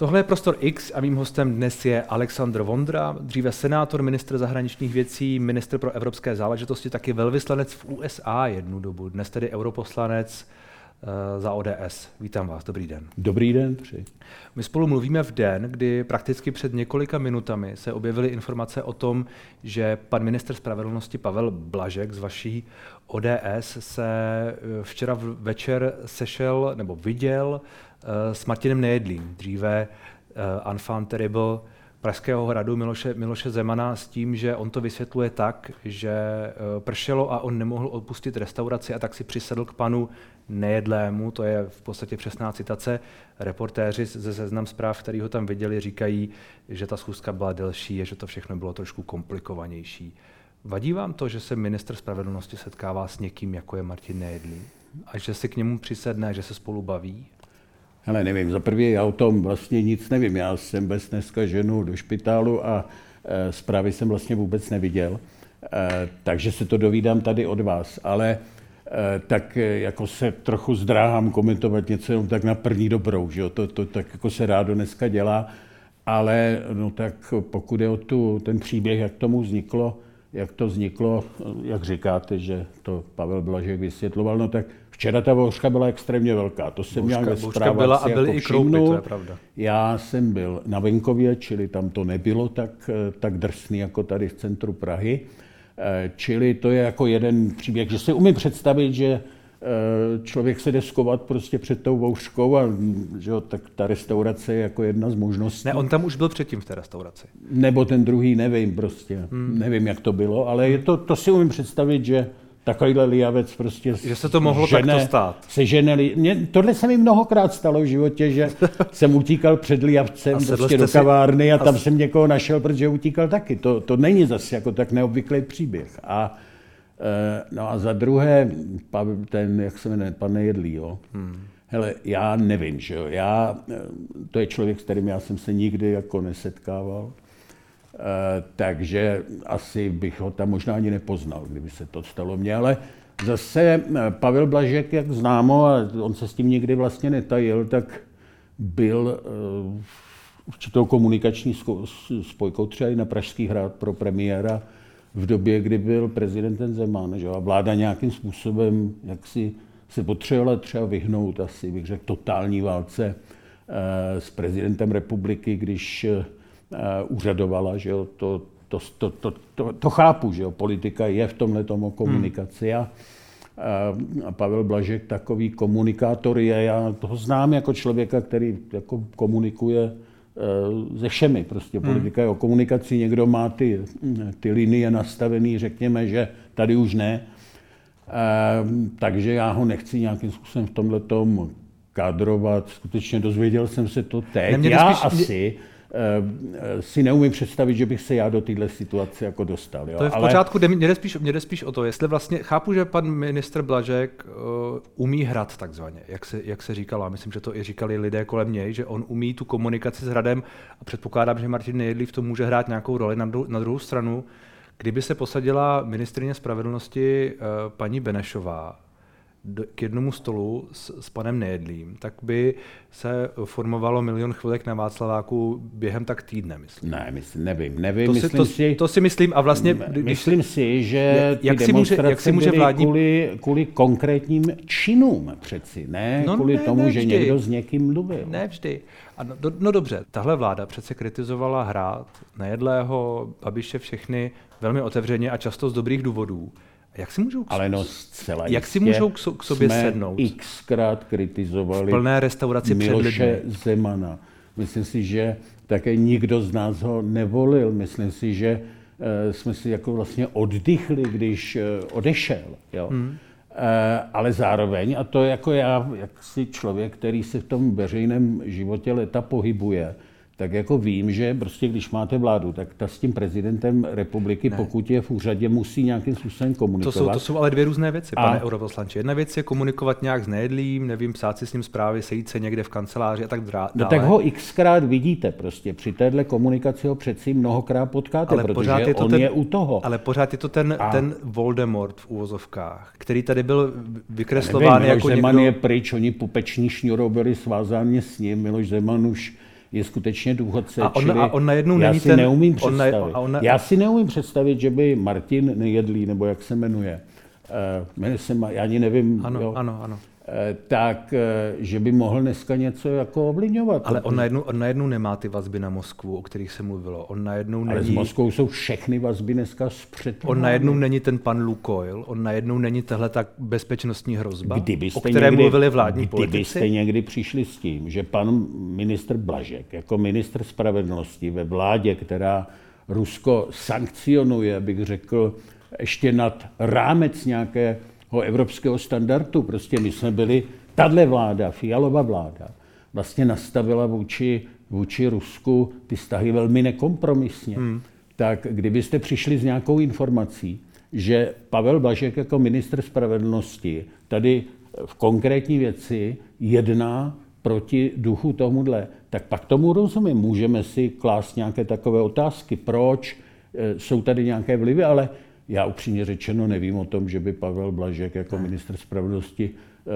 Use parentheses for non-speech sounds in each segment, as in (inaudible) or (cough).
Tohle je Prostor X a mým hostem dnes je Aleksandr Vondra, dříve senátor, ministr zahraničních věcí, ministr pro evropské záležitosti, taky velvyslanec v USA jednu dobu, dnes tedy europoslanec uh, za ODS. Vítám vás, dobrý den. Dobrý den, přeji. My spolu mluvíme v den, kdy prakticky před několika minutami se objevily informace o tom, že pan minister spravedlnosti Pavel Blažek z vaší ODS se eh, včera večer sešel nebo viděl Eh, s Martinem Nejedlým, dříve uh, Enfant Terrible Pražského hradu Miloše, Miloše Zemana s tím, že on to vysvětluje tak, že uh, pršelo a on nemohl opustit restauraci a tak si přisedl k panu Nejedlému, to je v podstatě přesná citace. Reportéři ze seznam zpráv, který ho tam viděli, říkají, že ta schůzka byla delší a že to všechno bylo trošku komplikovanější. Vadí vám to, že se minister spravedlnosti setkává s někým, jako je Martin Nejedlý? A že si k němu přisedne, že se spolu baví? Ale nevím, za prvý já o tom vlastně nic nevím. Já jsem bez dneska ženu do špitálu a e, zprávy jsem vlastně vůbec neviděl. E, takže se to dovídám tady od vás. Ale e, tak e, jako se trochu zdráhám komentovat něco jenom tak na první dobrou, že jo? To, to tak jako se rádo dneska dělá. Ale no tak pokud je o tu, ten příběh, jak tomu vzniklo, jak to vzniklo, jak říkáte, že to Pavel Blažek vysvětloval, no tak včera ta bouřka byla extrémně velká, to jsem měl ve zprávách byla a byly jako i kroupy, to je pravda. Já jsem byl na venkově, čili tam to nebylo tak, tak drsný jako tady v centru Prahy. Eh, čili to je jako jeden příběh, že si umím představit, že Eh, člověk se jde skovat prostě před tou vouškou a že jo, tak ta restaurace je jako jedna z možností. Ne, on tam už byl předtím v té restauraci. Nebo ten druhý, nevím prostě, hmm. nevím, jak to bylo, ale je to, to si umím představit, že takovýhle liavec prostě Že se to mohlo žene, takto stát. Se ženeli. Mě, tohle se mi mnohokrát stalo v životě, že (laughs) jsem utíkal před liavcem prostě do kavárny a tam a... jsem někoho našel, protože utíkal taky. To, to není zase jako tak neobvyklý příběh. A Eh, no a za druhé, ten, jak se jmenuje, pan Nejedlý, jo. Hmm. Hele, já nevím, že jo. Já, eh, to je člověk, s kterým já jsem se nikdy jako nesetkával. Uh, takže asi bych ho tam možná ani nepoznal, kdyby se to stalo mně, ale zase Pavel Blažek, jak známo, a on se s tím nikdy vlastně netajil, tak byl uh, určitou komunikační spojkou třeba i na Pražský hrad pro premiéra v době, kdy byl prezidentem Zeman, že? a vláda nějakým způsobem jak si se potřebovala třeba vyhnout asi, bych řekl, totální válce eh, s prezidentem republiky, když eh, úřadovala, že jo, to, to, to, to, to, to chápu, že jo, politika je v tomhle tomu komunikaci a, a Pavel Blažek takový komunikátor je, já toho znám jako člověka, který jako komunikuje Eh, se všemi. Prostě hmm. politika je o komunikaci, někdo má ty, ty linie nastavené, řekněme, že tady už ne. E, takže já ho nechci nějakým způsobem v tomhle tom kádrovat. Skutečně dozvěděl jsem se to teď. Nemě já spíš... asi Eh, si neumím představit, že bych se já do téhle situace jako dostal. Jo. To je v Ale... pořádku, mě jde, spíš, mě jde spíš o to, jestli vlastně, chápu, že pan ministr Blažek uh, umí hrad takzvaně, jak se, jak se říkalo, a myslím, že to i říkali lidé kolem něj, že on umí tu komunikaci s hradem a předpokládám, že Martin Nejedlý v tom může hrát nějakou roli na, dru- na druhou stranu. Kdyby se posadila ministrině spravedlnosti uh, paní Benešová k jednomu stolu s, s panem Nejedlím, tak by se formovalo milion chvilek na Václaváku během tak týdne, myslím. Ne, myslím, nevím, nevím. To, myslím si, to, si, to si myslím a vlastně... Když, myslím si, že jak, ty si může, jak si může vládní... kvůli, kvůli konkrétním činům přeci, ne no kvůli ne, tomu, ne že někdo s někým mluvil. Ne vždy. A no, do, no dobře, tahle vláda přece kritizovala hrát Nejedlého, Babiše všechny velmi otevřeně a často z dobrých důvodů. Jak si můžou, Ale no zcela jak si můžou k, k sobě jsme sednout? xkrát kritizovali v plné restauraci Miloše Zemana. Myslím si, že také nikdo z nás ho nevolil. Myslím si, že uh, jsme si jako vlastně oddychli, když uh, odešel. Jo? Hmm. Uh, ale zároveň, a to jako já, jak si člověk, který se v tom veřejném životě leta pohybuje, tak jako vím, že prostě když máte vládu, tak ta s tím prezidentem republiky, ne. pokud je v úřadě, musí nějakým způsobem komunikovat. To jsou, to jsou ale dvě různé věci, a... pane europoslanče. Jedna věc je komunikovat nějak s nejedlým, nevím, psát si s ním zprávy, sejít se někde v kanceláři a tak dále. No tak ho xkrát vidíte prostě. Při téhle komunikaci ho přeci mnohokrát potkáte, ale protože pořád je to on ten, je u toho. Ale pořád je to ten, a... ten Voldemort v úvozovkách, který tady byl vykreslován nevím, jako Zeman někdo... je pryč, oni pupeční šňurou byli svázáni s ním, Miloš Zeman už je skutečně důchodce. A on, čili a on najednou já není si ten, neumím představit. On, on, já si neumím představit, že by Martin Nejedlý, nebo jak se jmenuje, uh, se, já ani nevím. Ano, jo, ano, ano. Eh, tak eh, že by mohl dneska něco jako ovlivňovat. Ale on najednou, on najednou nemá ty vazby na Moskvu, o kterých se mluvilo. On najednou Ale není... s Moskvou jsou všechny vazby dneska zpřed. On najednou není ten pan Lukoil, on najednou není tahle tak bezpečnostní hrozba, kdybyste o které někdy, mluvili vládní kdybyste politici. Kdybyste někdy přišli s tím, že pan ministr Blažek jako ministr spravedlnosti ve vládě, která Rusko sankcionuje, bych řekl, ještě nad rámec nějaké evropského standardu. Prostě my jsme byli, tahle vláda, Fialová vláda, vlastně nastavila vůči, vůči Rusku ty vztahy velmi nekompromisně. Hmm. Tak kdybyste přišli s nějakou informací, že Pavel Blažek jako ministr spravedlnosti tady v konkrétní věci jedná proti duchu tomuhle, tak pak tomu rozumím. Můžeme si klást nějaké takové otázky, proč e, jsou tady nějaké vlivy, ale já upřímně řečeno nevím o tom, že by Pavel Blažek jako minister spravedlnosti eh,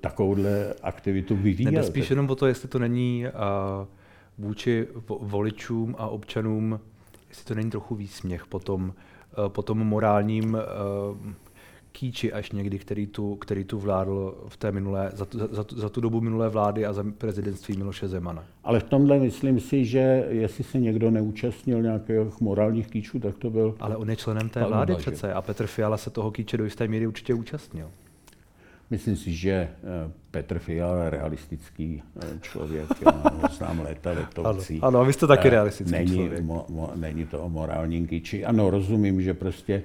takovouhle aktivitu vyvíjel. Jde spíš jenom o to, jestli to není uh, vůči voličům a občanům, jestli to není trochu výsměch po tom, uh, po tom morálním uh, kýči až někdy, který tu, který tu vládl v té minulé, za, tu, za, za tu dobu minulé vlády a za prezidentství Miloše Zemana. Ale v tomhle myslím si, že jestli se někdo neúčastnil nějakých morálních kýčů, tak to byl... Ale on je členem té vlády vlády přece a Petr Fiala se toho kýče do jisté míry určitě účastnil. Myslím si, že eh, Petr Fiala je realistický eh, člověk, já ho znám léta letovcí. Ano, ano, vy jste taky eh, realistický není, člověk. Mo, mo, není to o morálním kýči. Ano, rozumím, že prostě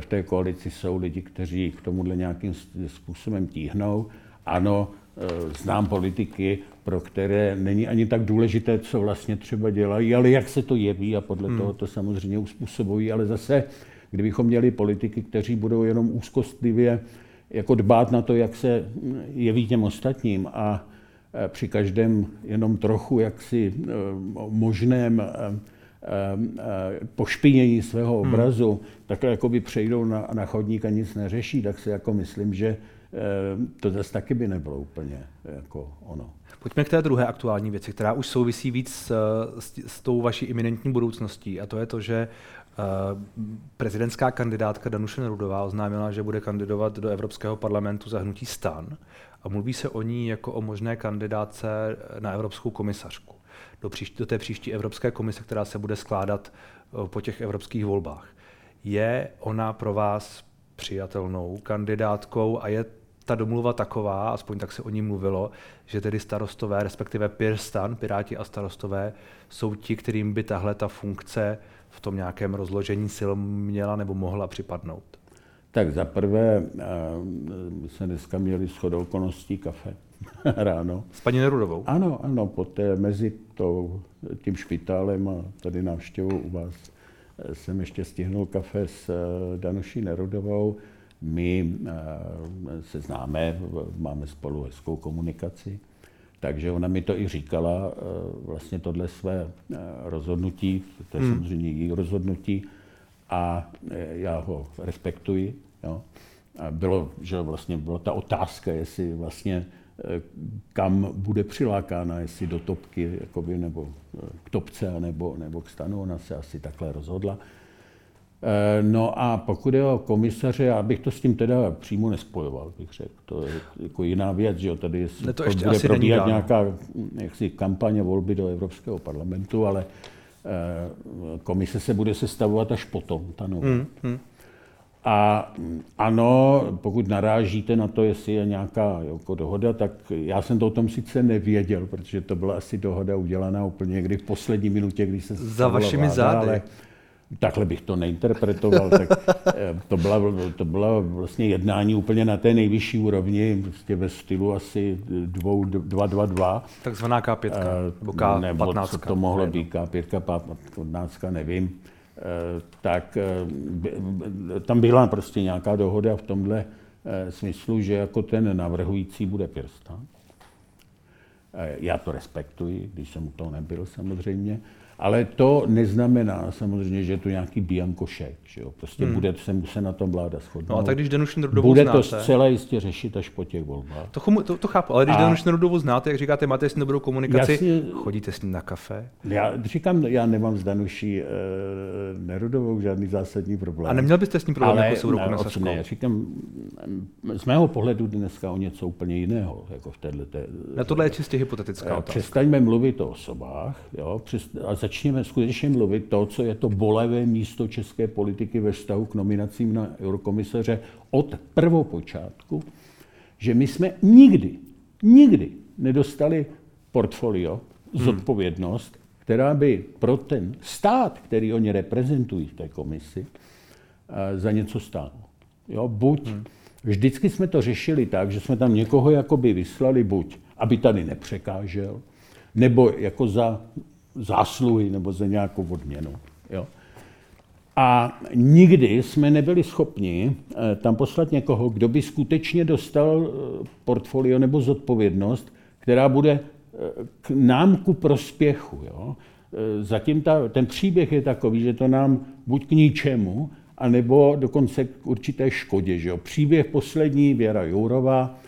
v té koalici jsou lidi, kteří k tomuhle nějakým způsobem tíhnou. Ano, eh, znám politiky, pro které není ani tak důležité, co vlastně třeba dělají, ale jak se to jeví a podle hmm. toho to samozřejmě uspůsobují. Ale zase, kdybychom měli politiky, kteří budou jenom úzkostlivě jako dbát na to, jak se jeví těm ostatním a eh, při každém jenom trochu jaksi možném eh, pošpinění svého hmm. obrazu, hmm. takhle jako by přejdou na, na chodník a nic neřeší, tak si jako myslím, že ehm, to zase taky by nebylo úplně jako ono. Pojďme k té druhé aktuální věci, která už souvisí víc s, s, s tou vaší iminentní budoucností a to je to, že uh, prezidentská kandidátka Danuše Nerudová oznámila, že bude kandidovat do Evropského parlamentu za hnutí stan a mluví se o ní jako o možné kandidáce na Evropskou komisařku do, příští, do té příští Evropské komise, která se bude skládat eh, po těch evropských volbách. Je ona pro vás přijatelnou kandidátkou a je ta domluva taková, aspoň tak se o ní mluvilo, že tedy starostové, respektive Pirstan, Piráti a starostové, jsou ti, kterým by tahle ta funkce v tom nějakém rozložení sil měla nebo mohla připadnout? Tak za prvé, eh, my jsme dneska měli shodou okolností kafe (laughs) ráno. S paní Nerudovou? Ano, ano, poté mezi tou, tím špitálem a tady návštěvou u vás eh, jsem ještě stihnul kafe s eh, Danuší Nerudovou. My se známe, máme spolu hezkou komunikaci, takže ona mi to i říkala, vlastně tohle své rozhodnutí, to je hmm. samozřejmě její rozhodnutí, a já ho respektuji. Jo. A bylo, že vlastně byla ta otázka, jestli vlastně eh, kam bude přilákána, jestli do topky, jakoby, nebo eh, k topce, nebo, nebo k stanu, ona se asi takhle rozhodla. Eh, no a pokud je o komisaře, já bych to s tím teda přímo nespojoval, bych řekl. To je jako jiná věc, že jo, tady ne, to ještě bude probíhat nějaká jaksi kampaně volby do Evropského parlamentu, ale komise se bude sestavovat až potom, ta nová. Hmm, hmm. A ano, pokud narážíte na to, jestli je nějaká jako dohoda, tak já jsem to o tom sice nevěděl, protože to byla asi dohoda udělaná úplně někdy v poslední minutě, když se Za vašimi vláda, zády. Ale takhle bych to neinterpretoval. tak eh, to, byla, to byla vlastně jednání úplně na té nejvyšší úrovni, prostě ve stylu asi 2-2-2. Takzvaná K5, nebo K15. Nebo co to mohlo být, K5, K15, nevím. Eh, tak eh, tam byla prostě nějaká dohoda v tomhle eh, smyslu, že jako ten navrhující bude Pirsta. Já to respektuji, když jsem u toho nebyl samozřejmě. Ale to neznamená samozřejmě, že je to nějaký biankošek. Že jo? Prostě hmm. bude se, se na tom vláda shodnout. No a tak když Danuši Nerudovou Bude znáte, to zcela jistě řešit až po těch volbách. To, to, to chápu, ale když a... Danuši Nerudovou znáte, jak říkáte, máte s ní dobrou komunikaci, jasně, chodíte s ní na kafe? Já říkám, já nemám s Danuší e, Nerudovou žádný zásadní problém. A neměl byste s ní problém ale, jako s ne, na ne, říkám, z mého pohledu dneska o něco úplně jiného. Jako v této, té, na tohle je čistě hypotetická otázka. Přestaňme mluvit o osobách jo, přes, a začněme skutečně mluvit to, co je to bolavé místo české politiky ve vztahu k nominacím na eurokomisaře od prvopočátku, že my jsme nikdy, nikdy nedostali portfolio, hmm. zodpovědnost, hmm. která by pro ten stát, který oni reprezentují v té komisi, eh, za něco stálo. Jo, buď hmm. vždycky jsme to řešili tak, že jsme tam někoho jakoby vyslali buď, aby tady nepřekážel, nebo jako za zásluhy nebo za nějakou odměnu. Jo. A nikdy jsme nebyli schopni eh, tam poslat někoho, kdo by skutečně dostal eh, portfolio nebo zodpovědnost, která bude eh, k nám ku prospěchu. Jo. Zatím ta, ten příběh je takový, že to nám buď k ničemu, anebo dokonce k určité škodě. Že jo. Příběh poslední, Věra Jourová,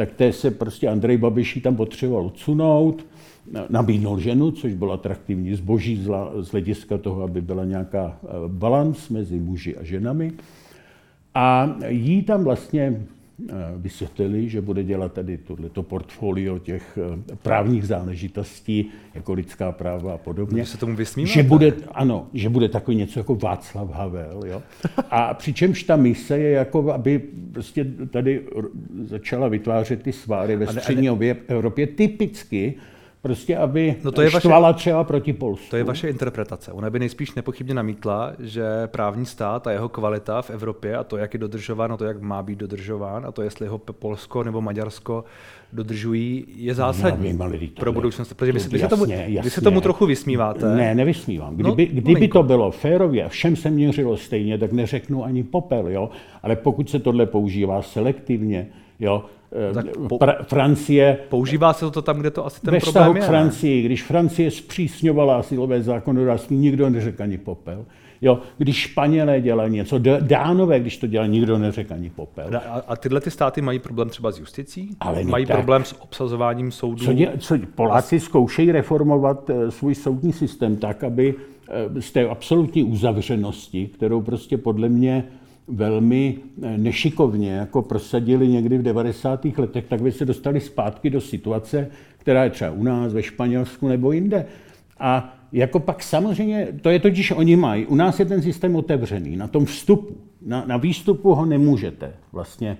tak té se prostě Andrej Babiší tam potřeboval odsunout, nabídnul ženu, což bylo atraktivní zboží z hlediska toho, aby byla nějaká eh, balans mezi muži a ženami. A jí tam vlastně vysvětlili, že bude dělat tady tohleto portfolio těch eh, právních záležitostí, jako lidská práva a podobně. se tomu vysmíváte? Že bude, ano, že bude takový něco jako Václav Havel. Jo? A přičemž ta mise je jako, aby prostě tady začala vytvářet ty sváry ve střední Evropě typicky prostě aby no to je štvala vaše, třeba proti Polsku. To je vaše interpretace. Ona by nejspíš nepochybně namítla, že právní stát a jeho kvalita v Evropě a to, jak je dodržován a to, jak má být dodržován a to, jestli ho Polsko nebo Maďarsko dodržují, je zásadní no, pro budoucnost. Protože vy, se, jasně, tomu, jasně. vy se tomu trochu vysmíváte. Ne, nevysmívám. No, kdyby, no, kdyby to bylo férově, všem se měřilo stejně, tak neřeknu ani popel. Jo? Ale pokud se tohle používá selektivně, jo, tak po, Francie... Používá se to tam, kde to asi ten ve problém je. k Francii, když Francie zpřísňovala asilové zákonodárství, nikdo neřekl ani popel. Jo, když Španělé dělají něco, Dánové, když to dělají, nikdo neřekl ani popel. A, a tyhle ty státy mají problém třeba s justicí? Ale mají tak. problém s obsazováním soudů? Co, dě, co Poláci zkoušejí reformovat uh, svůj soudní systém tak, aby z té absolutní uzavřenosti, kterou prostě podle mě velmi eh, nešikovně jako prosadili někdy v 90. letech, tak by se dostali zpátky do situace, která je třeba u nás, ve Španělsku nebo jinde. A jako pak samozřejmě, to je totiž oni mají, u nás je ten systém otevřený, na tom vstupu, na, na výstupu ho nemůžete vlastně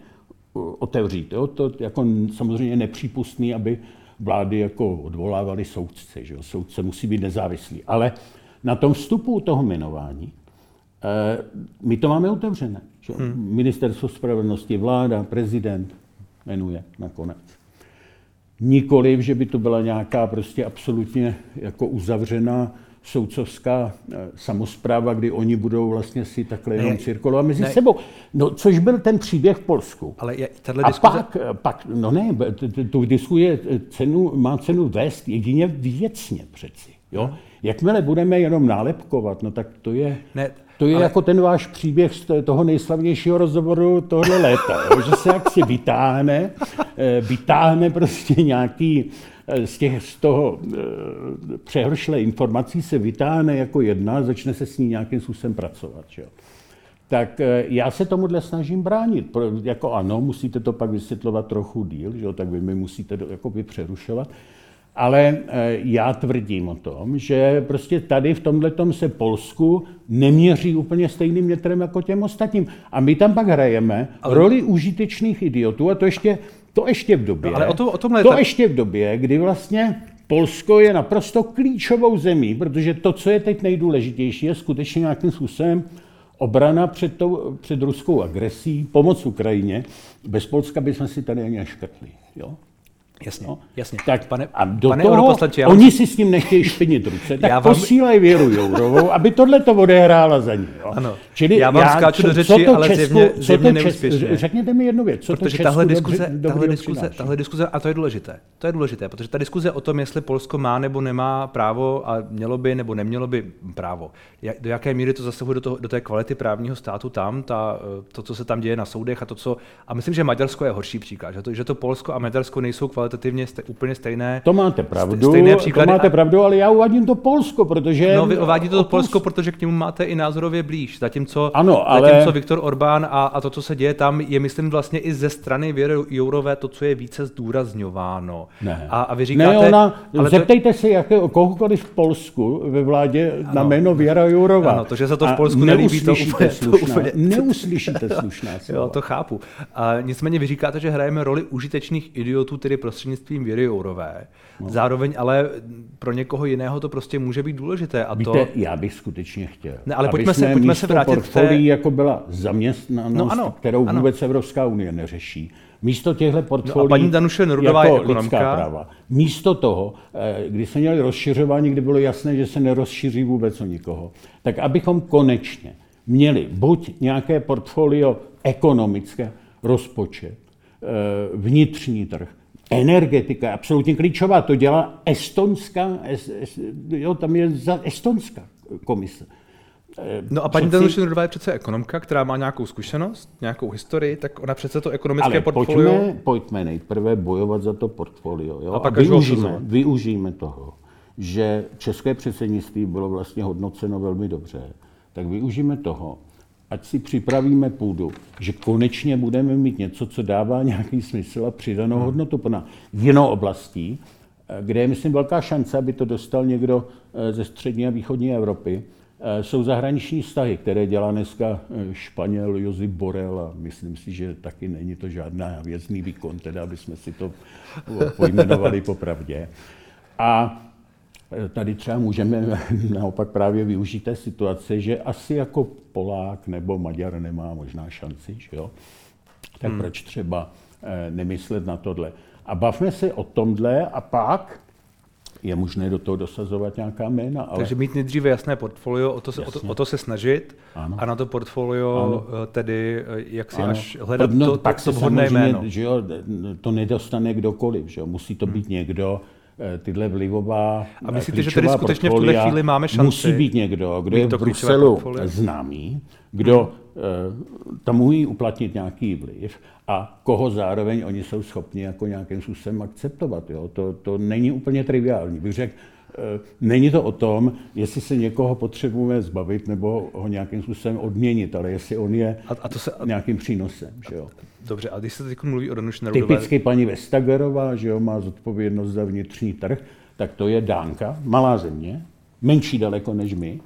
otevřít. Jo? To jako samozřejmě nepřípustný, aby vlády jako odvolávaly soudce. Že jo? Soudce musí být nezávislý. Ale na tom vstupu toho jmenování Eh, my to máme otevřené. Že? Hmm. Ministerstvo spravedlnosti, vláda, prezident jmenuje nakonec. Nikoliv, že by to byla nějaká prostě absolutně jako uzavřená soudcovská eh, samozpráva, kdy oni budou vlastně si takhle jenom cirkulovat mezi ne. sebou. No, což byl ten příběh v Polsku. Ale je, A diskuze... pak, eh, pak, no ne, tu diskuje cenu, má cenu vést jedině věcně přeci. Jo? Jakmile budeme jenom nálepkovat, no tak to je... Ne, to je ale... jako ten váš příběh z toho nejslavnějšího rozhovoru tohle léta, jo? že se jaksi vytáhne, eh, vytáhne prostě nějaký eh, z, těch, z toho eh, přehršle informací se vytáhne jako jedna, začne se s ní nějakým způsobem pracovat. Že? Tak já se tomuhle snažím bránit. Jako ano, musíte to pak vysvětlovat trochu díl, že? tak vy mi musíte jakoby přerušovat. Ale eh, já tvrdím o tom, že prostě tady v tomhle se Polsku neměří úplně stejným metrem jako těm ostatním. A my tam pak hrajeme ale... roli užitečných idiotů a to ještě, to ještě v době, ale o to, o tomhle to tak... ještě v době, kdy vlastně Polsko je naprosto klíčovou zemí, protože to, co je teď nejdůležitější, je skutečně nějakým způsobem obrana před, tou, před ruskou agresí, pomoc Ukrajině. Bez Polska bychom si tady ani neškrtli. Jo? Jasně, no. jasně. Tak pane, a do pane toho, já oni si s tím nechtějí špinit ruce, tak vám... posílají Věru Jourovou, aby tohle to odehrála za ní. Jo. Ano. Čili já vám já, skáču do řeči, ale Česku, zjevně, zjevně neúspěšně. Řekněte mi jednu věc, co protože to tahle diskuze, tahle diskuze, tahle diskuze, a to je důležité, to je důležité, protože ta diskuze o tom, jestli Polsko má nebo nemá právo a mělo by nebo nemělo by právo, do jaké míry to zasahuje do, toho, do té kvality právního státu tam, ta, to, co se tam děje na soudech a to, co, a myslím, že Maďarsko je horší příklad, že to, že to Polsko a Maďarsko nejsou kvalitativně stej, úplně stejné. To máte pravdu, stejné příklady. to máte pravdu, ale já uvádím to Polsko, protože... No, vy uvádíte to Polsko, protože k němu máte i názorově blíž, zatímco, ano, ale... zatímco Viktor Orbán a, a to, co se děje tam, je myslím vlastně i ze strany Věry Jourové to, co je více zdůrazňováno. Ne. A, a vy říkáte... Ne, ona, ale zeptejte to... se jaké, kohokoliv v Polsku ve vládě ano. na jméno Věra Jourová. Ano, to, že se to v Polsku nelíbí, to úplně, slušná, to úplně... Neuslyšíte slušná (laughs) slova. Jo, to chápu. A nicméně vy říkáte, že hrajeme roli užitečných idiotů, tedy prostřednictvím Věry Jourové. No. Zároveň ale pro někoho jiného to prostě může být důležité. A Víte, to... já bych skutečně chtěl. Ne, ale pojďme se, pojďme se vrátit portfolii, té... jako byla zaměstnanost, no, ano, kterou ano. vůbec Evropská unie neřeší. Místo těchto portfolií, no a paní Danuše Nerudová jako je ekonomka. práva. Místo toho, eh, když jsme měli rozšiřování, kdy bylo jasné, že se nerozšíří vůbec o nikoho, tak abychom konečně měli buď nějaké portfolio ekonomické, rozpočet, eh, vnitřní trh, energetika je absolutně klíčová. To dělá estonská, jo, tam je za estonská komise. Eh, no a paní přeci... Danuše je přece ekonomka, která má nějakou zkušenost, nějakou historii, tak ona přece to ekonomické Ale portfolio... Pojďme, pojďme nejprve bojovat za to portfolio. Jo? A pak a využijeme, využijeme toho, že české předsednictví bylo vlastně hodnoceno velmi dobře, tak využijeme toho, ať si připravíme půdu, že konečně budeme mít něco, co dává nějaký smysl a přidanou hmm. hodnotu na jinou oblastí, eh, kde je, myslím, velká šance, aby to dostal někdo eh, ze střední a východní Evropy, eh, jsou zahraniční vztahy, které dělá dneska Španěl Josip Borel a myslím si, že taky není to žádná věcný výkon, teda aby jsme si to (laughs) pojmenovali popravdě. A Tady třeba můžeme (laughs) naopak právě využít té situace, že asi jako Polák nebo Maďar nemá možná šanci, že jo? Tak hmm. proč třeba eh, nemyslet na tohle? A bavme se o tomhle a pak je možné do toho dosazovat nějaká jména. Ale... Takže mít nejdříve jasné portfolio, o to se, o to, o to se snažit ano. a na to portfolio ano. Eh, tedy eh, jak si ano. až hledat no, to, to, to vhodné jméno. Že jo, to nedostane kdokoliv, že jo? musí to být hmm. někdo, tyhle vlivová A myslíte, že tedy skutečně v tuhle chvíli máme šanci? Musí být někdo, kdo je v Bruselu známý, kdo hmm. tam umí uplatnit nějaký vliv a koho zároveň oni jsou schopni jako nějakým způsobem akceptovat. Jo? To, to není úplně triviální. Bych řekl, Eh, není to o tom, jestli se někoho potřebujeme zbavit nebo ho nějakým způsobem odměnit, ale jestli on je a, a to se, a, nějakým přínosem. Že jo? Dobře, a když se teď mluví o Danuši Nerudové... Typicky paní Vestagerová, že jo, má zodpovědnost za vnitřní trh, tak to je Dánka, malá země, menší daleko než my,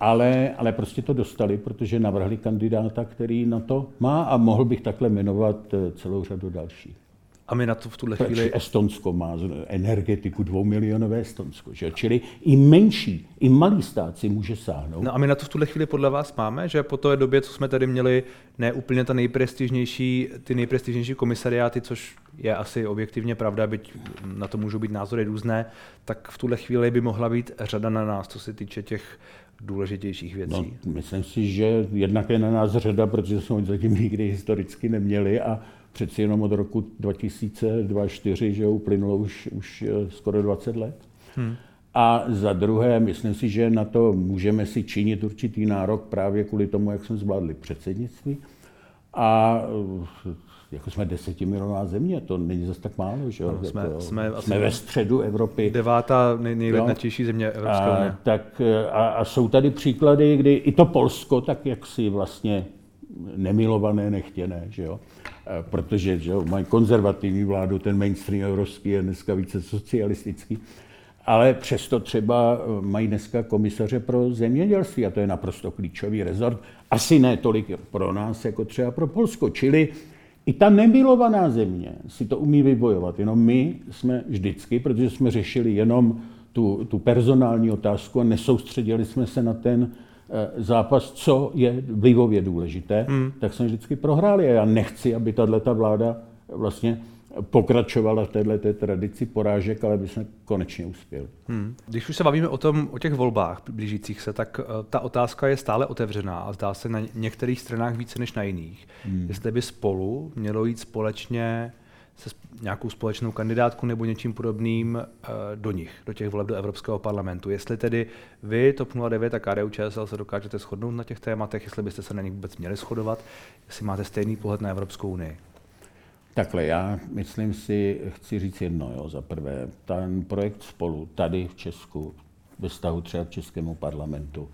ale, ale prostě to dostali, protože navrhli kandidáta, který na to má a mohl bych takhle jmenovat eh, celou řadu dalších. A my na to v tuhle Proč chvíli... Estonsko má energetiku dvoumilionové Estonsko, že? čili i menší, i malý stát si může sáhnout. No a my na to v tuhle chvíli podle vás máme, že po té době, co jsme tady měli ne úplně ta nejprestižnější, ty nejprestižnější komisariáty, což je asi objektivně pravda, byť na to můžou být názory různé, tak v tuhle chvíli by mohla být řada na nás, co se týče těch důležitějších věcí. No, myslím si, že jednak je na nás řada, protože jsme zatím nikdy historicky neměli a přeci jenom od roku 2002-2004, že uplynulo už, už eh, skoro 20 let. Hmm. A za druhé, myslím si, že na to můžeme si činit určitý nárok právě kvůli tomu, jak jsme zvládli předsednictví. A eh, jako jsme desetimilová země, to není zase tak málo, že jo? Jsme, jako, jsme, jsme ve středu Evropy. Devátá nej, nejletnatější země Evropské unie. A, tak, eh, a, a jsou tady příklady, kdy i to Polsko, tak jak si vlastně nemilované, nechtěné, že jo? Protože že jo, mají konzervativní vládu, ten mainstream evropský je dneska více socialistický, ale přesto třeba eh, mají dneska komisaře pro zemědělství a to je naprosto klíčový rezort. Asi ne tolik pro nás, jako třeba pro Polsko. Čili i ta nemilovaná země si to umí vybojovat. Jenom my jsme vždycky, protože jsme řešili jenom tu, tu personální otázku a nesoustředili jsme se na ten Eh, zápas, co je vlivově důležité, hmm. tak jsme vždycky prohráli. A já nechci, aby tato vláda vlastně eh, pokračovala v této tradici porážek, ale by jsme konečně uspěli. Hmm. Když už se bavíme o, tom, o těch volbách blížících se, tak uh, ta otázka je stále otevřená a zdá se na některých stranách více než na jiných. Hmm. Jestli by spolu mělo jít společně se nějakou společnou kandidátku nebo něčím podobným uh, do nich, do těch voleb do Evropského parlamentu. Jestli tedy vy, TOP 09 a KDU ČSL se dokážete shodnout na těch tématech, jestli byste se na nich vůbec měli shodovat, jestli máte stejný pohled na Evropskou unii. Takhle, já myslím si, chci říct jedno, jo, za prvé, ten projekt spolu tady v Česku, ve vztahu třeba k Českému parlamentu,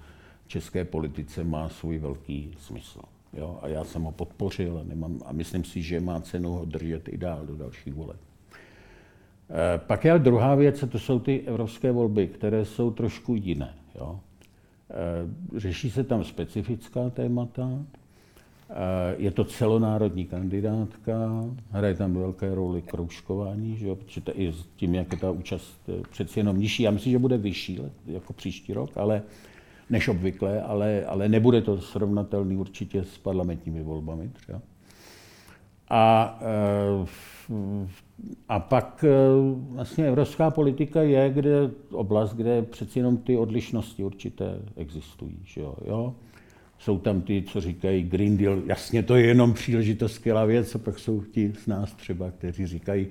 české politice má svůj velký smysl. Jo, a já jsem ho podpořil a, nemám, a myslím si, že má cenu ho držet i dál do dalších voleb. E, pak je druhá věc, a to jsou ty evropské volby, které jsou trošku jiné. Jo. E, řeší se tam specifická témata, e, je to celonárodní kandidátka, hraje tam velké roli kroužkování, že jo, protože to i s tím, jak je ta účast přeci jenom nižší, já myslím, že bude vyšší jako příští rok, ale než obvykle, ale, ale nebude to srovnatelný určitě s parlamentními volbami třeba. A, eh, a pak eh, vlastně evropská politika je kde, oblast, kde přeci jenom ty odlišnosti určité existují. Že jo? Jo? Jsou tam ty, co říkají Green Deal, jasně to je jenom příležitost, skvělá věc, a pak jsou ti z nás třeba, kteří říkají,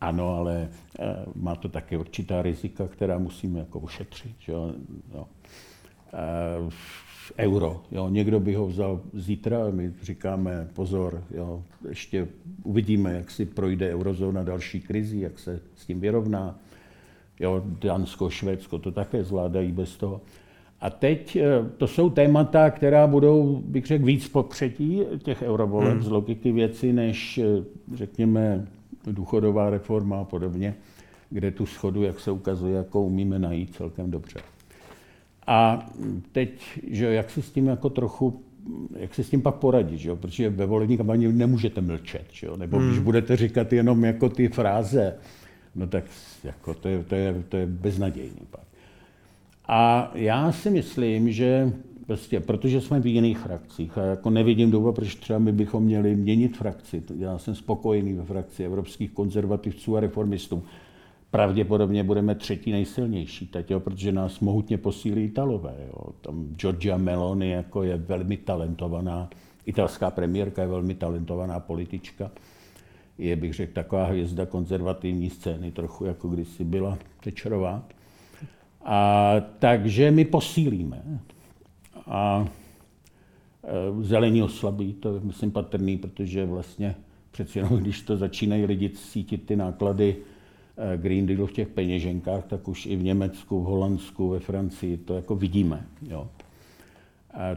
ano, ale eh, má to také určitá rizika, která musíme jako ošetřit. Že jo? Jo euro. Jo. Někdo by ho vzal zítra, my říkáme pozor, jo, ještě uvidíme, jak si projde eurozóna další krizi, jak se s tím vyrovná. Jo, Dánsko, Švédsko to také zvládají bez toho. A teď eh, to jsou témata, která budou, bych řekl, víc popřetí těch eurovoleb hmm. z logiky věci, než, eh, řekněme, důchodová reforma a podobně, kde tu schodu, jak se ukazuje, jako umíme najít celkem dobře. A teď, že jak si s tím jako trochu, jak si s tím pak poradit, že jo? protože ve volební kampani nemůžete mlčet, že jo? nebo hmm. když budete říkat jenom jako ty fráze, no tak jako to, je, to, je, to je beznadějný pak. A já si myslím, že prostě, protože jsme v jiných frakcích a jako nevidím důvod, proč třeba my bychom měli měnit frakci. Já jsem spokojený ve frakci evropských konzervativců a reformistů pravděpodobně budeme třetí nejsilnější teď, jo, protože nás mohutně posílí Italové. Jo. Tam Giorgia Meloni jako je velmi talentovaná, italská premiérka je velmi talentovaná politička. Je, bych řekl, taková hvězda konzervativní scény, trochu jako kdysi byla Tečerová. A, takže my posílíme. A e, zelení oslabí, to je myslím patrný, protože vlastně přeci jenom, když to začínají lidi cítit ty náklady, Eh, Green Dealu v těch peněženkách, tak už i v Německu, v Holandsku, ve Francii to jako vidíme. Jo.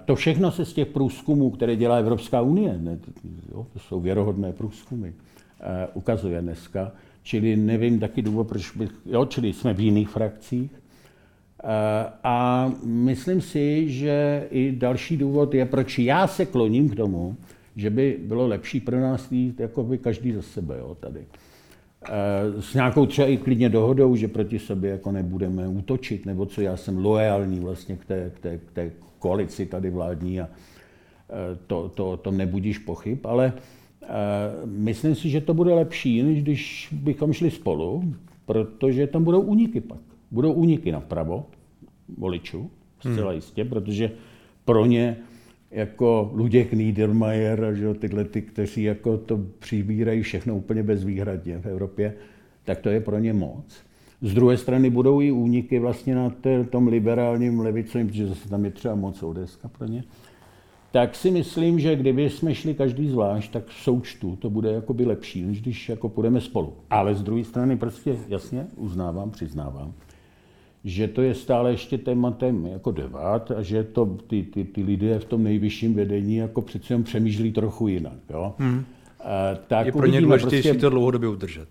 To všechno se z těch průzkumů, které dělá Evropská unie, ne, jo, to jsou věrohodné průzkumy, eh, ukazuje dneska. Čili nevím taky důvod, proč bych, jo, čili jsme v jiných frakcích. Eh, a myslím si, že i další důvod je, proč já se kloním k tomu, že by bylo lepší pro nás jít jako by každý za sebe jo, tady. Eh, s nějakou třeba i klidně dohodou, že proti sobě jako nebudeme útočit, nebo co já jsem loajální vlastně k té, k té, k té koalici tady vládní a eh, to, to, o tom nebudíš pochyb, ale eh, myslím si, že to bude lepší, než když bychom šli spolu, protože tam budou úniky pak. Budou úniky napravo voličů, zcela hmm. jistě, protože pro ně jako Luděk Niedermayer a že tyhle ty, kteří jako to přibírají všechno úplně bezvýhradně v Evropě, tak to je pro ně moc. Z druhé strany budou i úniky vlastně na té, tom liberálním levicovém, protože zase tam je třeba moc ODS pro ně. Tak si myslím, že kdyby jsme šli každý zvlášť, tak v součtu to bude jakoby lepší, než když jako půjdeme spolu. Ale z druhé strany prostě jasně uznávám, přiznávám, že to je stále ještě tématem jako debat a že to ty, ty, ty lidé v tom nejvyšším vedení jako přece jen přemýšlí trochu jinak. Jo? Hmm. A, tak je pro ně důležitější prostě, to dlouhodobě udržet.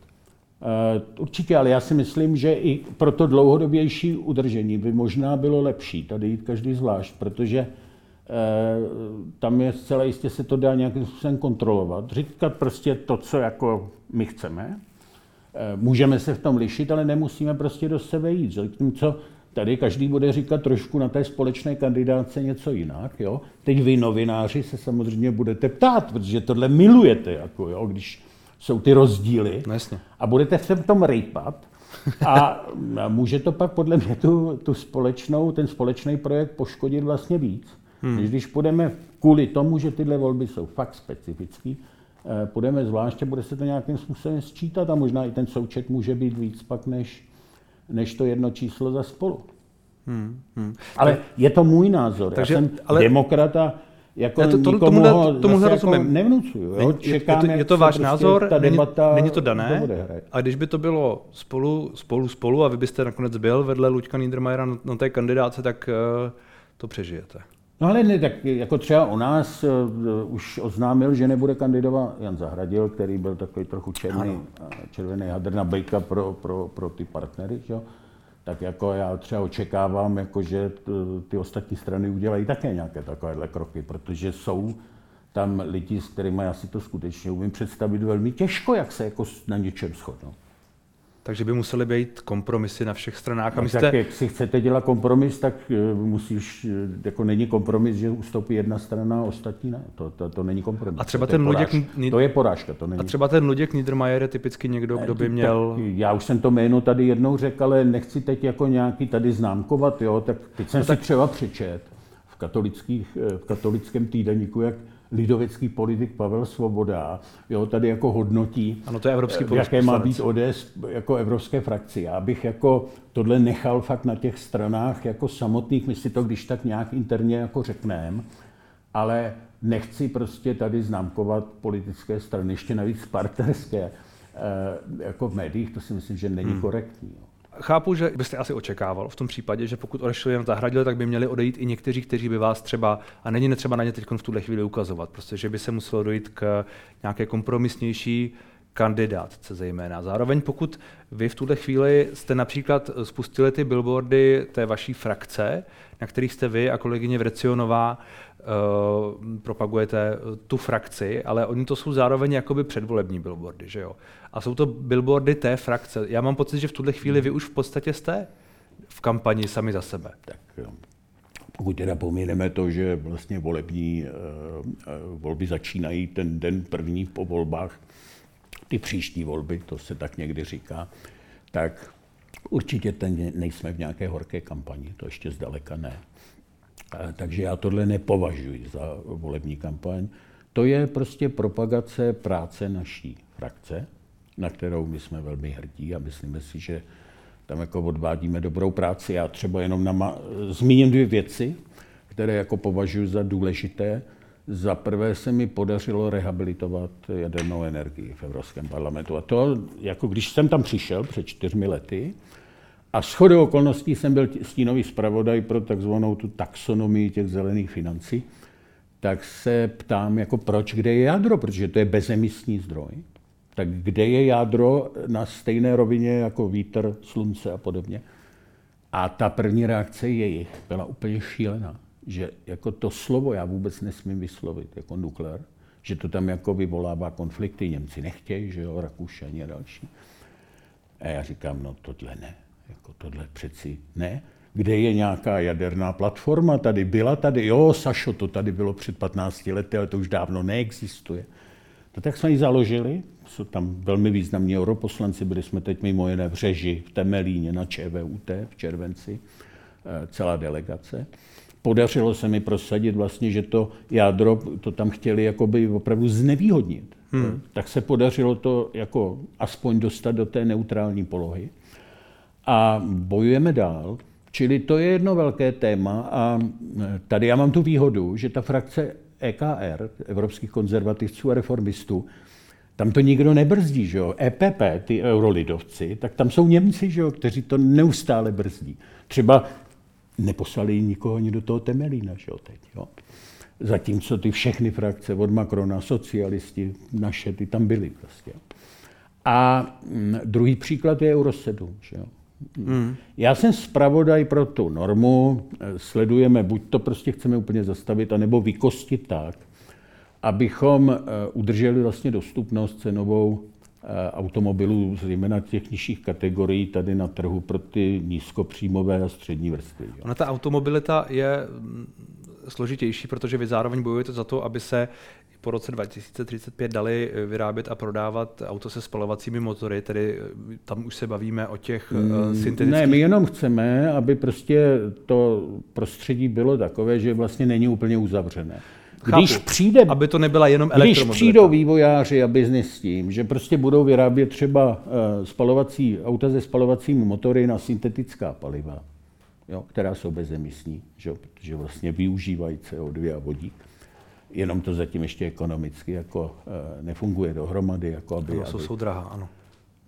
Určitě, ale já si myslím, že i pro to dlouhodobější udržení by možná bylo lepší tady jít každý zvlášť, protože uh, tam je zcela jistě se to dá nějakým způsobem kontrolovat. Říkat prostě to, co jako my chceme, můžeme se v tom lišit, ale nemusíme prostě do sebe jít. co tady každý bude říkat trošku na té společné kandidáce něco jinak. Jo? Teď vy novináři se samozřejmě budete ptát, protože tohle milujete, jako, jo? když jsou ty rozdíly. No jasně. A budete v tom rejpat. A může to pak podle mě tu, tu společnou, ten společný projekt poškodit vlastně víc. Hmm. Když půjdeme kvůli tomu, že tyhle volby jsou fakt specifický, eh, půjdeme zvláště, bude se to nějakým způsobem sčítat a možná i ten součet může být víc pak než, než to jedno číslo za spolu. Hmm, hmm. Ale je to můj názor. Takže, Já jsem ale... demokrata, jako Já to, to, nikomu tomuhle, ho tomuhle jako rozumím. nevnucuju. Jo? Čekám, je, to, je to váš prostě názor, ta debata není, není to dané. A když by to bylo spolu, spolu, spolu a vy byste nakonec byl vedle Luďka Niedermayera na, na té kandidáce, tak uh, to přežijete. No ale ne, tak jako třeba u nás uh, už oznámil, že nebude kandidovat Jan Zahradil, který byl takový trochu černý, červený hadr na bejka pro, pro, pro ty partnery. Že? tak jako já třeba očekávám, jako že ty ostatní strany udělají také nějaké takovéhle kroky, protože jsou tam lidi, s kterými já si to skutečně umím představit velmi těžko, jak se jako na něčem shodnout. Takže by musely být kompromisy na všech stranách. A no, tak jak si chcete dělat kompromis, tak eh, musíš, eh, jako není kompromis, že ustoupí jedna strana a ostatní ne. To, to, to není kompromis. A třeba to ten Luděk... To je porážka, to není. A třeba ten Luděk Niedermayer je typicky někdo, kdo by měl... Tak já už jsem to jméno tady jednou řekl, ale nechci teď jako nějaký tady známkovat, jo, tak teď jsem no, tak... si třeba přečet v, katolických, eh, v katolickém týdeníku, jak lidovecký politik Pavel Svoboda, jo, tady jako hodnotí, ano, to je evropský eh, jaké má být ODS jako evropské frakci. Já bych jako tohle nechal fakt na těch stranách jako samotných, my si to když tak nějak interně jako řekneme, ale nechci prostě tady známkovat politické strany, ještě navíc partnerské, eh, jako v médiích, to si myslím, že není hmm. korektní. Jo. Chápu, že byste asi očekával v tom případě, že pokud odešli jen zahradili, tak by měli odejít i někteří, kteří by vás třeba, a není netřeba na ně teď v tuhle chvíli ukazovat, prostě, že by se muselo dojít k nějaké kompromisnější kandidátce zejména. Zároveň pokud vy v tuhle chvíli jste například spustili ty billboardy té vaší frakce, na kterých jste vy a kolegyně Vrecionová uh, propagujete tu frakci, ale oni to jsou zároveň jakoby předvolební billboardy, že jo? A jsou to billboardy té frakce. Já mám pocit, že v tuhle chvíli vy už v podstatě jste v kampani sami za sebe. Tak jo. Pokud teda pomineme to, že vlastně volební uh, volby začínají ten den první po volbách, ty příští volby, to se tak někdy říká, tak určitě ten nejsme v nějaké horké kampani, to ještě zdaleka ne. Takže já tohle nepovažuji za volební kampaň. To je prostě propagace práce naší frakce, na kterou my jsme velmi hrdí a myslíme si, že tam jako odvádíme dobrou práci. Já třeba jenom nama- zmíním dvě věci, které jako považuji za důležité. Za prvé se mi podařilo rehabilitovat jadernou energii v Evropském parlamentu. A to, jako když jsem tam přišel před čtyřmi lety, a shodou okolností jsem byl stínový zpravodaj pro takzvanou tu taxonomii těch zelených financí, tak se ptám, jako proč, kde je jádro, protože to je bezemisní zdroj. Tak kde je jádro na stejné rovině jako vítr, slunce a podobně. A ta první reakce jejich byla úplně šílená, že jako to slovo já vůbec nesmím vyslovit, jako nuklear, že to tam jako vyvolává konflikty, Němci nechtějí, že jo, Rakušani a další. A já říkám, no tohle ne. Jako tohle přeci ne. Kde je nějaká jaderná platforma? Tady byla tady, jo, Sašo, to tady bylo před 15 lety, ale to už dávno neexistuje. To tak jsme ji založili, jsou tam velmi významní europoslanci, byli jsme teď mimo jiné v Řeži, v Temelíně, na ČVUT v červenci, eh, celá delegace. Podařilo se mi prosadit vlastně, že to jádro, to tam chtěli jakoby opravdu znevýhodnit. Hmm. Tak se podařilo to jako aspoň dostat do té neutrální polohy a bojujeme dál. Čili to je jedno velké téma a tady já mám tu výhodu, že ta frakce EKR, Evropských konzervativců a reformistů, tam to nikdo nebrzdí, že jo? EPP, ty eurolidovci, tak tam jsou Němci, že jo, kteří to neustále brzdí. Třeba neposlali nikoho ani do toho Temelína, že jo, teď, jo. Zatímco ty všechny frakce od Macrona, socialisti, naše, ty tam byly prostě. A druhý příklad je Euro 7, že jo. Hmm. Já jsem zpravodaj pro tu normu, sledujeme, buď to prostě chceme úplně zastavit, anebo vykostit tak, abychom eh, udrželi vlastně dostupnost cenovou eh, automobilů, zejména těch nižších kategorií tady na trhu pro ty nízkopříjmové a střední vrstvy. Ona ta automobilita je mm, složitější, protože vy zároveň bojujete za to, aby se po roce 2035 dali eh, vyrábět a prodávat auto se spalovacími motory, tedy eh, tam už se bavíme o těch mm, syntetických... Ne, my jenom chceme, aby prostě to prostředí bylo takové, že vlastně není úplně uzavřené. Když Chápu, přijde, aby to nebyla jenom Když přijdou vývojáři a biznis s tím, že prostě budou vyrábět třeba spalovací, auta ze spalovacími motory na syntetická paliva, jo, která jsou bezemisní, že, protože vlastně využívají CO2 a vodík. Jenom to zatím ještě ekonomicky jako e, nefunguje dohromady. Jako aby, ano, jsou, aby... jsou drahá, ano.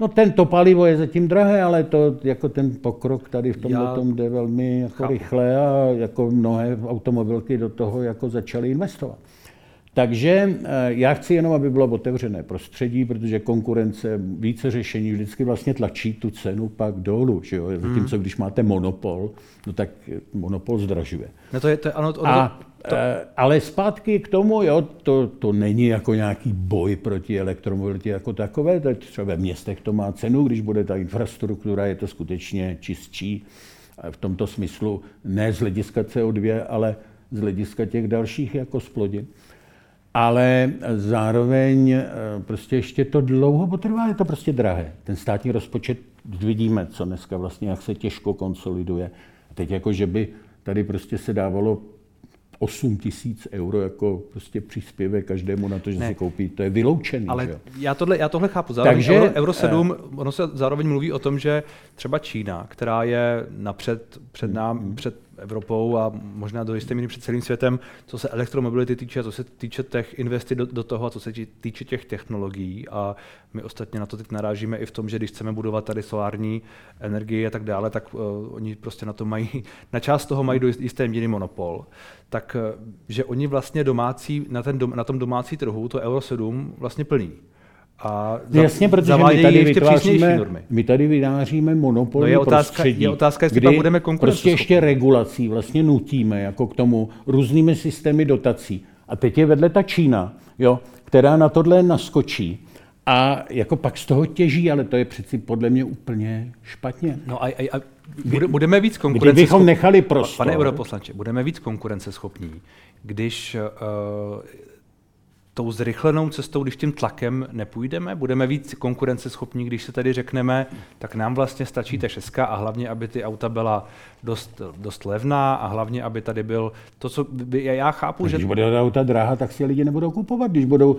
No tento palivo je zatím drahé, ale to jako ten pokrok tady v tomhle Já... tom jde velmi jako rychle a jako mnohé automobilky do toho jako začaly investovat. Takže eh, já chci jenom, aby bylo otevřené prostředí, protože konkurence, více řešení vždycky vlastně tlačí tu cenu pak dolů. Že jo? Zatímco hmm. když máte monopol, no tak monopol zdražuje. No to je, to, ano, ono, A, to... Eh, ale zpátky k tomu, jo, to, to není jako nějaký boj proti elektromobilitě jako takové, to třeba ve městech to má cenu, když bude ta infrastruktura, je to skutečně čistší v tomto smyslu, ne z hlediska CO2, ale z hlediska těch dalších jako splodin ale zároveň eh, prostě ještě to dlouho potrvá, je to prostě drahé. Ten státní rozpočet, vidíme, co dneska vlastně, jak se těžko konsoliduje. Teď jako, že by tady prostě se dávalo 8 tisíc euro jako prostě příspěvek každému na to, že ne. si koupí. To je vyloučený. Ale že? já tohle, já tohle chápu. Zároveň Takže, Euro, Euro 7, eh, ono se zároveň mluví o tom, že třeba Čína, která je napřed před, nám, mm, před Evropou a možná do jisté míry před celým světem, co se elektromobility týče, co se týče těch investic do, do toho a co se týče těch technologií. A my ostatně na to teď narážíme i v tom, že když chceme budovat tady solární energii a tak dále, tak uh, oni prostě na to mají, (laughs) na část toho mají do jisté míry monopol. Tak, uh, že oni vlastně domácí, na, ten dom, na tom domácí trhu to Euro 7 vlastně plní. A za, Jasně, protože my tady, vytváříme, my tady vytváříme monopol no je otázka, prostředí, je otázka, jestli kdy budeme prostě ještě regulací vlastně nutíme jako k tomu různými systémy dotací. A teď je vedle ta Čína, jo, která na tohle naskočí a jako pak z toho těží, ale to je přeci podle mě úplně špatně. No a, a, a budeme víc konkurenceschopní. Kdybychom nechali prostor. Pane europoslanče, budeme víc konkurenceschopní, když uh, tou zrychlenou cestou, když tím tlakem nepůjdeme, budeme víc konkurenceschopní, když se tady řekneme, tak nám vlastně stačí ta šestka a hlavně, aby ty auta byla dost, dost levná a hlavně, aby tady byl to, co by, já chápu, když že... Když bude auta drahá, tak si lidi nebudou kupovat, když budou,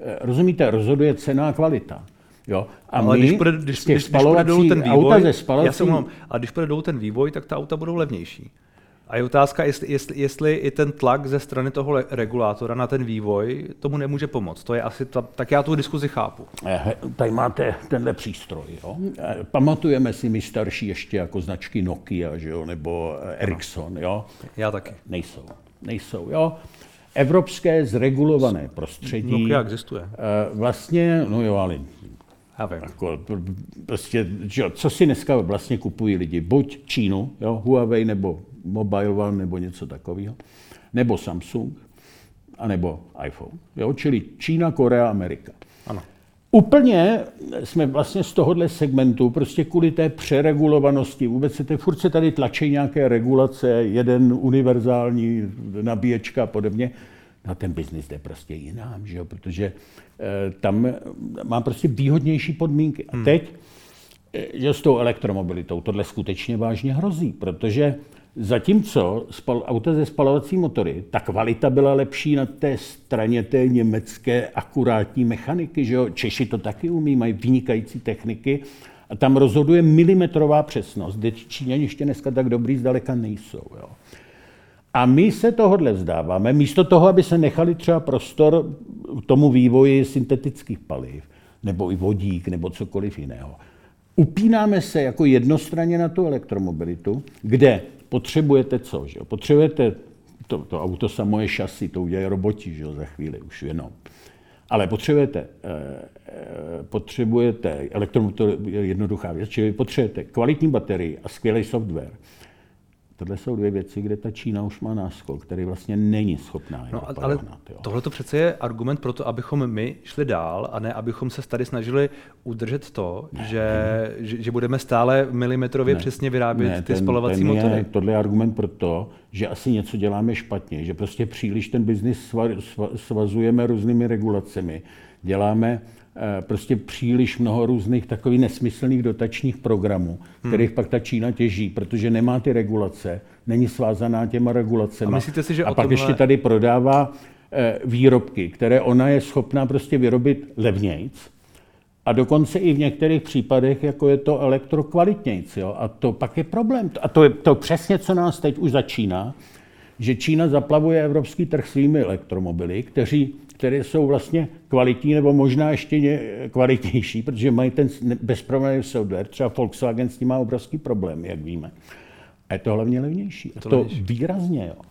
eh, rozumíte, rozhoduje cena a kvalita. Jo? A ale my když půjde, když, když, když půjde dolů ten vývoj, auta ze spalací... já jsem mluvám, a když půjde dolů ten vývoj, tak ta auta budou levnější. A je otázka, jestli, jestli, jestli i ten tlak ze strany toho regulátora na ten vývoj tomu nemůže pomoct. To je asi ta, tak já tu diskuzi chápu. Eh, tady máte tenhle přístroj. Jo? Eh, pamatujeme si my starší ještě jako značky Nokia že jo? nebo eh, Ericsson. Jo? Já taky. Nejsou. Nejsou. Jo? Evropské zregulované prostředí. Nokia existuje. Vlastně, no jo, ale já vím. Jako, prostě, že, co si dneska vlastně kupují lidi? Buď Čínu, jo, Huawei nebo Mobile One nebo něco takového, nebo Samsung, anebo iPhone. Jo? Čili Čína, Korea, Amerika. Ano. Úplně jsme vlastně z tohohle segmentu, prostě kvůli té přeregulovanosti, vůbec se furt se tady tlačí nějaké regulace, jeden univerzální nabíječka a podobně, na ten biznis jde prostě jinám, že jo? protože e, tam má prostě výhodnější podmínky. A hmm. teď, e, že s tou elektromobilitou tohle skutečně vážně hrozí, protože Zatímco spal, auta ze spalovací motory, ta kvalita byla lepší na té straně té německé akurátní mechaniky. Že jo? Češi to taky umí, mají vynikající techniky a tam rozhoduje milimetrová přesnost, kde Číňani ještě dneska tak dobrý zdaleka nejsou. Jo? A my se tohodle vzdáváme, místo toho, aby se nechali třeba prostor tomu vývoji syntetických paliv, nebo i vodík, nebo cokoliv jiného. Upínáme se jako jednostranně na tu elektromobilitu, kde potřebujete co? Že? Potřebujete, to, to auto samo je šasy, to udělají roboti že? za chvíli už jenom. Ale potřebujete, eh, eh, potřebujete elektromotor je jednoduchá věc, čili potřebujete kvalitní baterii a skvělý software. Tohle jsou dvě věci, kde ta Čína už má náskok, který vlastně není schopná. No, ale tohle to přece je argument pro to, abychom my šli dál a ne abychom se tady snažili udržet to, ne, že, ne. Že, že budeme stále milimetrově ne, přesně vyrábět ne, ty ten, spalovací ten motory. Je, tohle je argument pro to, že asi něco děláme špatně, že prostě příliš ten biznis svazujeme různými regulacemi. Děláme prostě příliš mnoho různých takových nesmyslných dotačních programů, hmm. kterých pak ta Čína těží, protože nemá ty regulace, není svázaná těma regulacemi. A, myslíte si, že a pak tomhle... ještě tady prodává eh, výrobky, které ona je schopná prostě vyrobit levnějc, a dokonce i v některých případech, jako je to elektrokvalitnějc. Jo? A to pak je problém. A to je to přesně, co nás teď už začíná, že Čína zaplavuje evropský trh svými elektromobily, kteří které jsou vlastně kvalitní nebo možná ještě kvalitnější, protože mají ten bezproblémový software. Třeba Volkswagen s tím má obrovský problém, jak víme. A je to hlavně levnější. A to, to výrazně. Jo.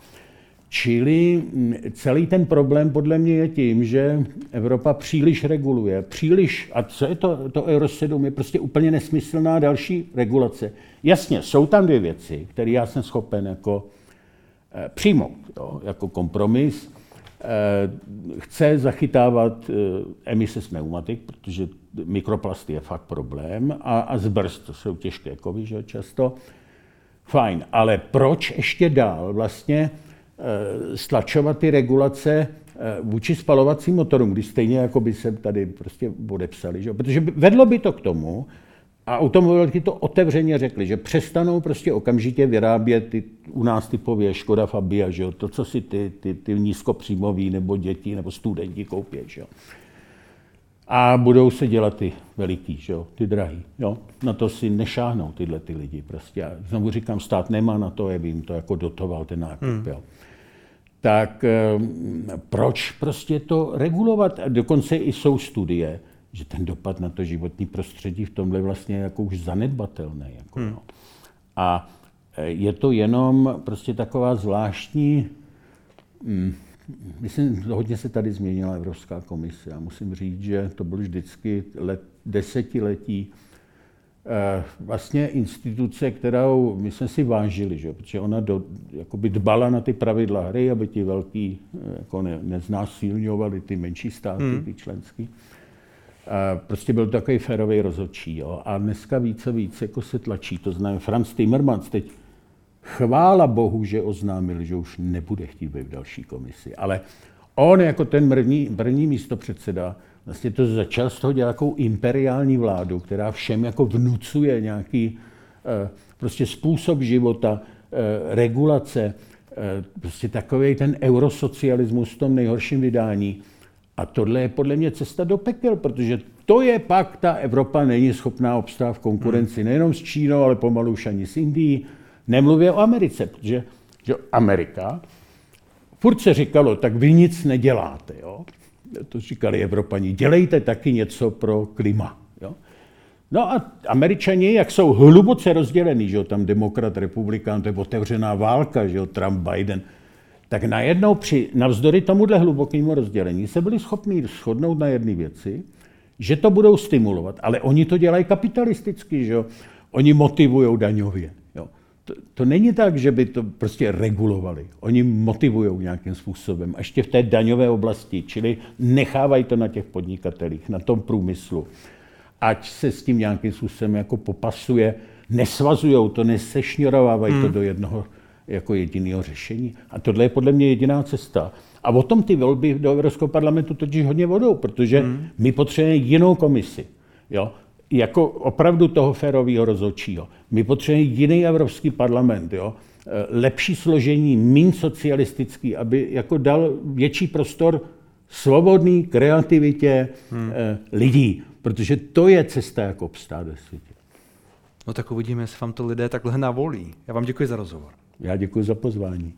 Čili mm, celý ten problém podle mě je tím, že Evropa příliš reguluje, příliš, a co je to, to Euro 7, je prostě úplně nesmyslná další regulace. Jasně, jsou tam dvě věci, které já jsem schopen jako eh, přijmout, jo, jako kompromis. Eh, chce zachytávat eh, emise z pneumatik, protože mikroplasty je fakt problém a, a z brzd, to jsou těžké kovy, že často. Fajn, ale proč ještě dál vlastně eh, stlačovat ty regulace vůči spalovacím motorům, když stejně jako by se tady prostě odepsali, že? protože vedlo by to k tomu, a automobilky to otevřeně řekli, že přestanou prostě okamžitě vyrábět ty, u nás typově Škoda Fabia, že jo? to, co si ty, ty, ty nízkopříjmoví nebo děti nebo studenti koupí. Že jo? A budou se dělat ty veliký, že jo? ty drahý. Jo? Na to si nešáhnou tyhle ty lidi. Prostě. A znovu říkám, stát nemá na to, aby jim to jako dotoval ten nákup. Hmm. Jo? Tak ehm, proč prostě to regulovat? Dokonce i jsou studie, že ten dopad na to životní prostředí v tomhle vlastně jako už zanedbatelný. Jako, hmm. no. A e, je to jenom prostě taková zvláštní, hm, myslím, hodně se tady změnila Evropská komise. Já musím říct, že to bylo vždycky let, desetiletí e, vlastně instituce, kterou my jsme si vážili, že? protože ona do, jakoby dbala na ty pravidla hry, aby ti velký e, jako ne, neznásilňovali ty menší státy, hmm. ty členský. Prostě byl takový férový rozhodčí. Jo. A dneska více a víc jako se tlačí. To znamená, Franz Timmermans teď chvála Bohu, že oznámil, že už nebude chtít být v další komisi. Ale on jako ten první, první místo předseda vlastně to začal z toho dělat takovou imperiální vládu, která všem jako vnucuje nějaký eh, prostě způsob života, eh, regulace, eh, prostě takový ten eurosocialismus v tom nejhorším vydání. A tohle je podle mě cesta do pekel, protože to je pak, ta Evropa není schopná obstát v konkurenci hmm. nejenom s Čínou, ale pomalu už ani s Indií. Nemluvě o Americe, protože že Amerika, furt se říkalo, tak vy nic neděláte. Jo? To říkali Evropani, dělejte taky něco pro klima. Jo? No a američani, jak jsou hluboce rozdělený, že jo, tam demokrat, republikán, to je otevřená válka, že jo, Trump, Biden, tak najednou při, navzdory tomuhle hlubokému rozdělení se byli schopni shodnout na jedné věci, že to budou stimulovat. Ale oni to dělají kapitalisticky, že jo? Oni motivují daňově. Jo? To, to není tak, že by to prostě regulovali. Oni motivují nějakým způsobem, a ještě v té daňové oblasti, čili nechávají to na těch podnikatelích, na tom průmyslu. Ať se s tím nějakým způsobem jako popasuje, nesvazují to, nesešňorovávají hmm. to do jednoho jako jediného řešení. A tohle je podle mě jediná cesta. A o tom ty volby do Evropského parlamentu totiž hodně vodou, protože hmm. my potřebujeme jinou komisi. Jo? Jako opravdu toho férového rozhodčího. My potřebujeme jiný Evropský parlament. Jo? E, lepší složení, méně socialistický, aby jako dal větší prostor svobodný kreativitě hmm. Eh, lidí. Protože to je cesta, jak obstát ve světě. No tak uvidíme, jestli vám to lidé takhle navolí. Já vám děkuji za rozhovor. Já děkuji za pozvání.